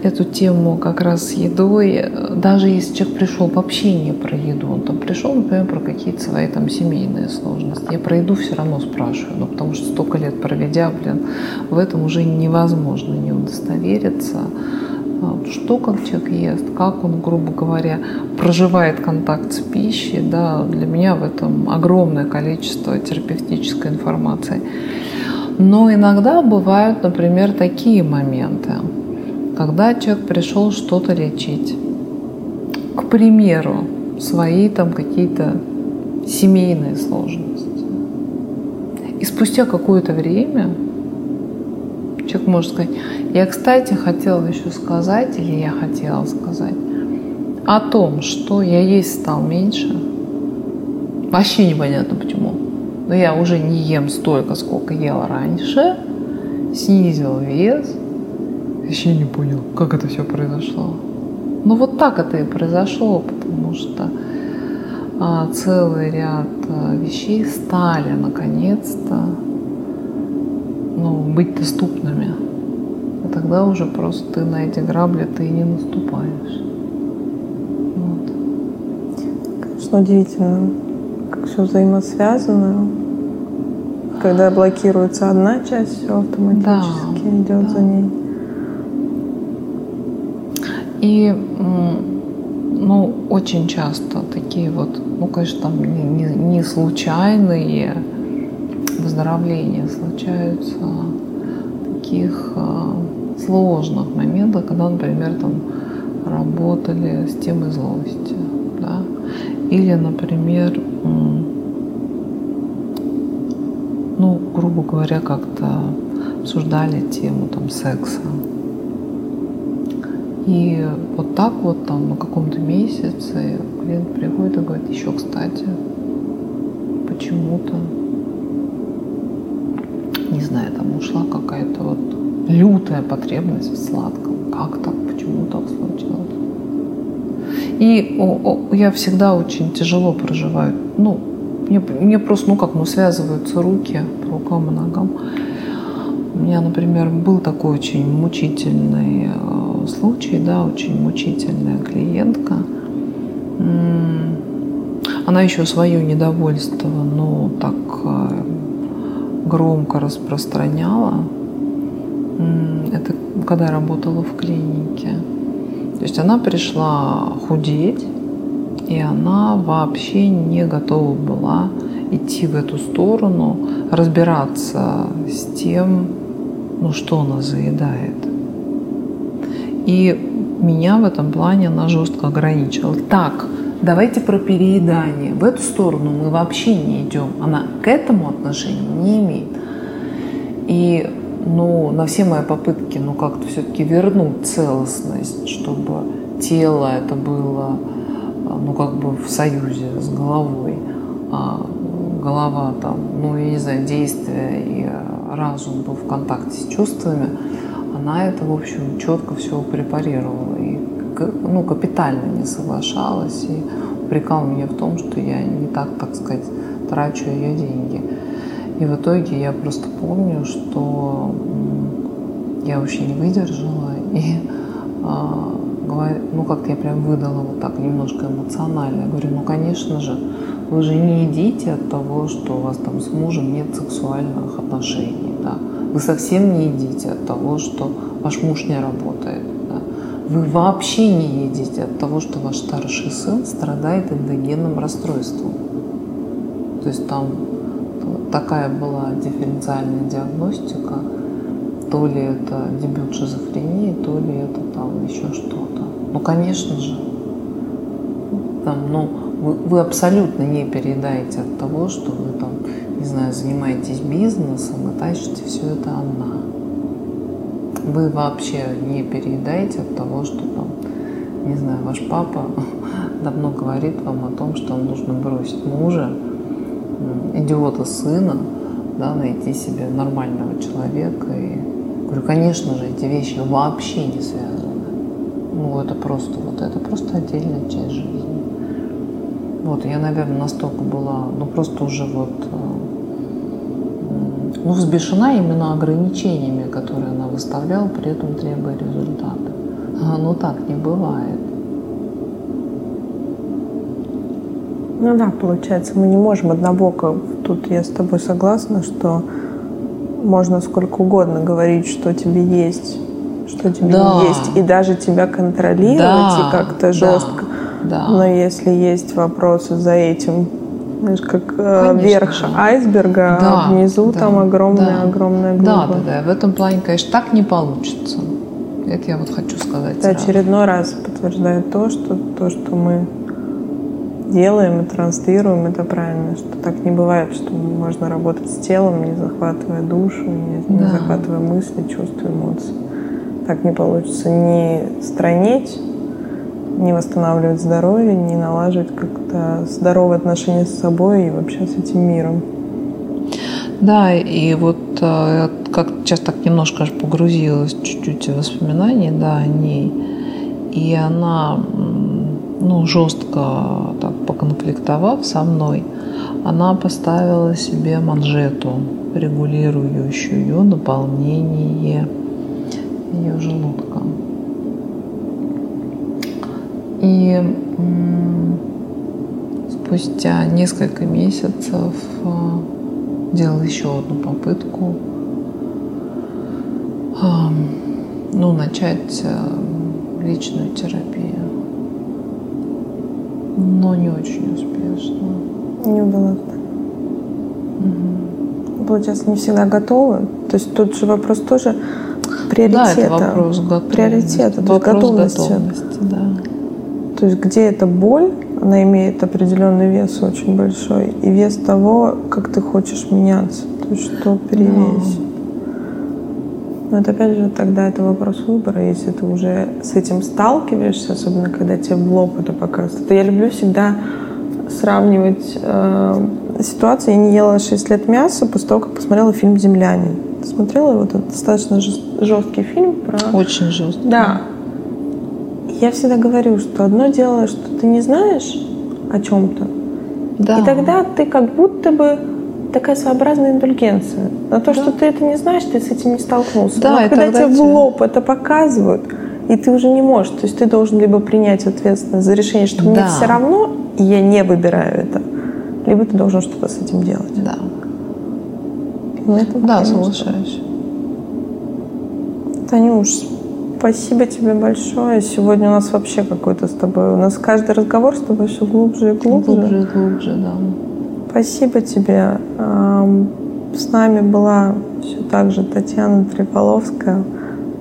S2: эту тему как раз с едой, даже если человек пришел вообще не про еду, он там пришел, например, про какие-то свои там семейные сложности, я про еду все равно спрашиваю, ну, потому что столько лет проведя, блин, в этом уже невозможно не удостовериться, что как человек ест, как он, грубо говоря, проживает контакт с пищей, да, для меня в этом огромное количество терапевтической информации. Но иногда бывают, например, такие моменты, когда человек пришел что-то лечить. К примеру, свои там какие-то семейные сложности. И спустя какое-то время человек может сказать, я, кстати, хотела еще сказать, или я хотела сказать, о том, что я есть стал меньше. Вообще непонятно почему. Но я уже не ем столько, сколько ела раньше. Снизил вес. Вообще не понял, как это все произошло. Ну вот так это и произошло, потому что а, целый ряд а, вещей стали наконец-то ну, быть доступными. И тогда уже просто ты на эти грабли ты и не наступаешь. Вот.
S1: Конечно, удивительно, как все взаимосвязано. Когда блокируется одна часть, все автоматически
S2: Да,
S1: идет
S2: да.
S1: за ней.
S2: И ну, очень часто такие вот, ну, конечно, там не, не- не случайные выздоровления случаются таких а, сложных моментах, когда, например, там работали с темой злости, да, или, например, ну, грубо говоря, как-то обсуждали тему там секса. И вот так вот там на каком-то месяце клиент приходит и говорит, еще, кстати, почему-то, не знаю, там ушла какая-то вот лютая потребность в сладком. Как так? Почему так случилось? И о, о, я всегда очень тяжело проживаю. Ну, мне, мне просто, ну как, ну связываются руки по рукам и ногам. У меня, например, был такой очень мучительный э, случай, да, очень мучительная клиентка. Она еще свое недовольство, ну, так громко распространяла. Это когда я работала в клинике. То есть она пришла худеть, и она вообще не готова была идти в эту сторону, разбираться с тем, ну что она заедает. И меня в этом плане она жестко ограничила. Так, давайте про переедание. В эту сторону мы вообще не идем. Она к этому отношения не имеет. И ну, на все мои попытки, ну, как-то все-таки вернуть целостность, чтобы тело это было, ну, как бы в союзе с головой, а голова там, ну, я не знаю, действия и разум был в контакте с чувствами, она это, в общем, четко все препарировала ну, капитально не соглашалась и упрекала меня в том, что я не так, так сказать, трачу ее деньги. И в итоге я просто помню, что я вообще не выдержала и а, ну как-то я прям выдала вот так немножко эмоционально. Я говорю, ну конечно же, вы же не едите от того, что у вас там с мужем нет сексуальных отношений. Да? Вы совсем не едите от того, что ваш муж не работает. Вы вообще не едите от того, что ваш старший сын страдает эндогенным расстройством. То есть там такая была дифференциальная диагностика, то ли это дебют шизофрении, то ли это там еще что-то. Ну, конечно же, там, ну, вы, вы абсолютно не переедаете от того, что вы там, не знаю, занимаетесь бизнесом и тащите все это одна. Вы вообще не переедаете от того, что там, не знаю, ваш папа [laughs] давно говорит вам о том, что нужно бросить мужа, идиота сына, да, найти себе нормального человека. И говорю, конечно же, эти вещи вообще не связаны. Ну, это просто вот это просто отдельная часть жизни. Вот, я, наверное, настолько была, ну, просто уже вот, э, ну, взбешена именно ограничениями, которые она выставляла, при этом требуя результата. А, ну, так не бывает.
S1: Ну да, получается, мы не можем однобоко. Тут я с тобой согласна, что можно сколько угодно говорить, что тебе есть, что тебе да. есть, и даже тебя контролировать да. и как-то жестко. Да. Но если есть вопросы за этим, знаешь, как э, конечно верх айсберга, а да, а внизу да, там огромная, да. огромная глыба.
S2: Да, да, да. В этом плане, конечно, так не получится. Это я вот хочу сказать.
S1: Это сразу. очередной раз подтверждает то, что то, что мы делаем и транслируем, это правильно, что так не бывает, что можно работать с телом, не захватывая душу, не, да. не захватывая мысли, чувства, эмоции. Так не получится не странить, не восстанавливать здоровье, не налаживать как-то здоровые отношения с собой и вообще с этим миром.
S2: Да, и вот э, как сейчас так немножко погрузилась чуть-чуть в воспоминания, да, о ней. И она, ну, жестко так поконфликтовав со мной, она поставила себе манжету, регулирующую наполнение ее желудка. И спустя несколько месяцев э, делал еще одну попытку ну, начать э, личную терапию. Но не очень успешно.
S1: Не удалось. Угу. Получается, не всегда готовы. То есть тут же вопрос тоже приоритета.
S2: Да, это вопрос готовности.
S1: Приоритета,
S2: вопрос готовности. готовности да.
S1: То есть где эта боль, она имеет определенный вес очень большой, и вес того, как ты хочешь меняться, то есть что перевесить. Но это опять же тогда это вопрос выбора, если ты уже с этим сталкиваешься, особенно когда тебе в лоб это показывают. Это я люблю всегда сравнивать э, ситуацию. Я не ела 6 лет мяса после того, как посмотрела фильм «Земляне». Ты смотрела его? Это достаточно жесткий фильм про...
S2: Очень жесткий.
S1: Да я всегда говорю, что одно дело, что ты не знаешь о чем-то, да. и тогда ты как будто бы такая своеобразная индульгенция. На то, да. что ты это не знаешь, ты с этим не столкнулся. Да, Но когда тебе в лоб это показывают, и ты уже не можешь, то есть ты должен либо принять ответственность за решение, что да. мне все равно, и я не выбираю это, либо ты должен что-то с этим делать.
S2: Да. да, соглашаюсь.
S1: Танюш, спасибо тебе большое. Сегодня у нас вообще какой-то с тобой... У нас каждый разговор с тобой все глубже и глубже.
S2: Глубже и глубже, да.
S1: Спасибо тебе. С нами была все так же Татьяна Трифоловская,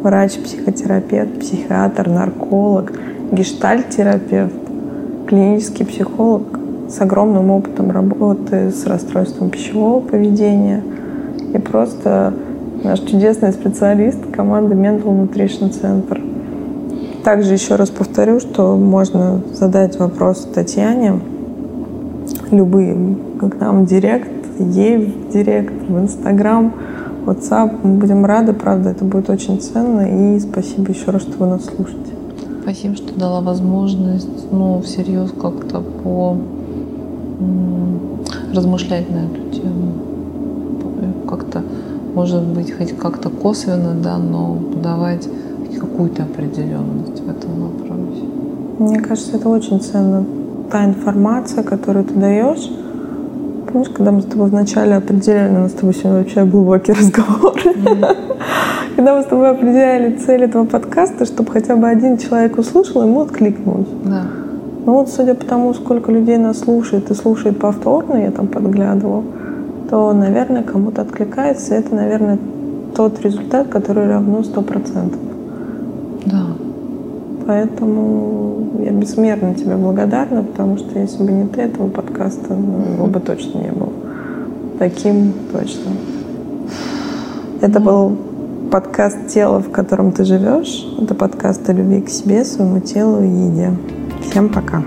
S1: врач-психотерапевт, психиатр, нарколог, гештальт-терапевт, клинический психолог с огромным опытом работы с расстройством пищевого поведения и просто наш чудесный специалист команды Mental Nutrition Center. Также еще раз повторю, что можно задать вопрос Татьяне, любые, как нам директ, ей в директ, в Инстаграм, WhatsApp. Мы будем рады, правда, это будет очень ценно. И спасибо еще раз, что вы нас слушаете.
S2: Спасибо, что дала возможность, ну, всерьез как-то по размышлять на эту тему. Как-то, может быть, хоть как-то косвенно, да, но давать какую-то определенность в этом вопросе.
S1: Мне кажется, это очень ценно та информация, которую ты даешь, Помнишь, когда мы с тобой вначале определяли, у нас с тобой сегодня вообще глубокий [laughs] разговор, mm-hmm. когда мы с тобой определяли цель этого подкаста, чтобы хотя бы один человек услышал, ему откликнулось.
S2: Да.
S1: Ну вот, судя по тому, сколько людей нас слушает и слушает повторно, я там подглядывала, то, наверное, кому-то откликается. Это, наверное, тот результат, который равно 100%.
S2: Да.
S1: Поэтому я безмерно тебе благодарна, потому что если бы не ты, этого подкаста ну, его бы точно не было. Таким точно. Это был подкаст «Тело, в котором ты живешь». Это подкаст о любви к себе, своему телу и еде. Всем пока.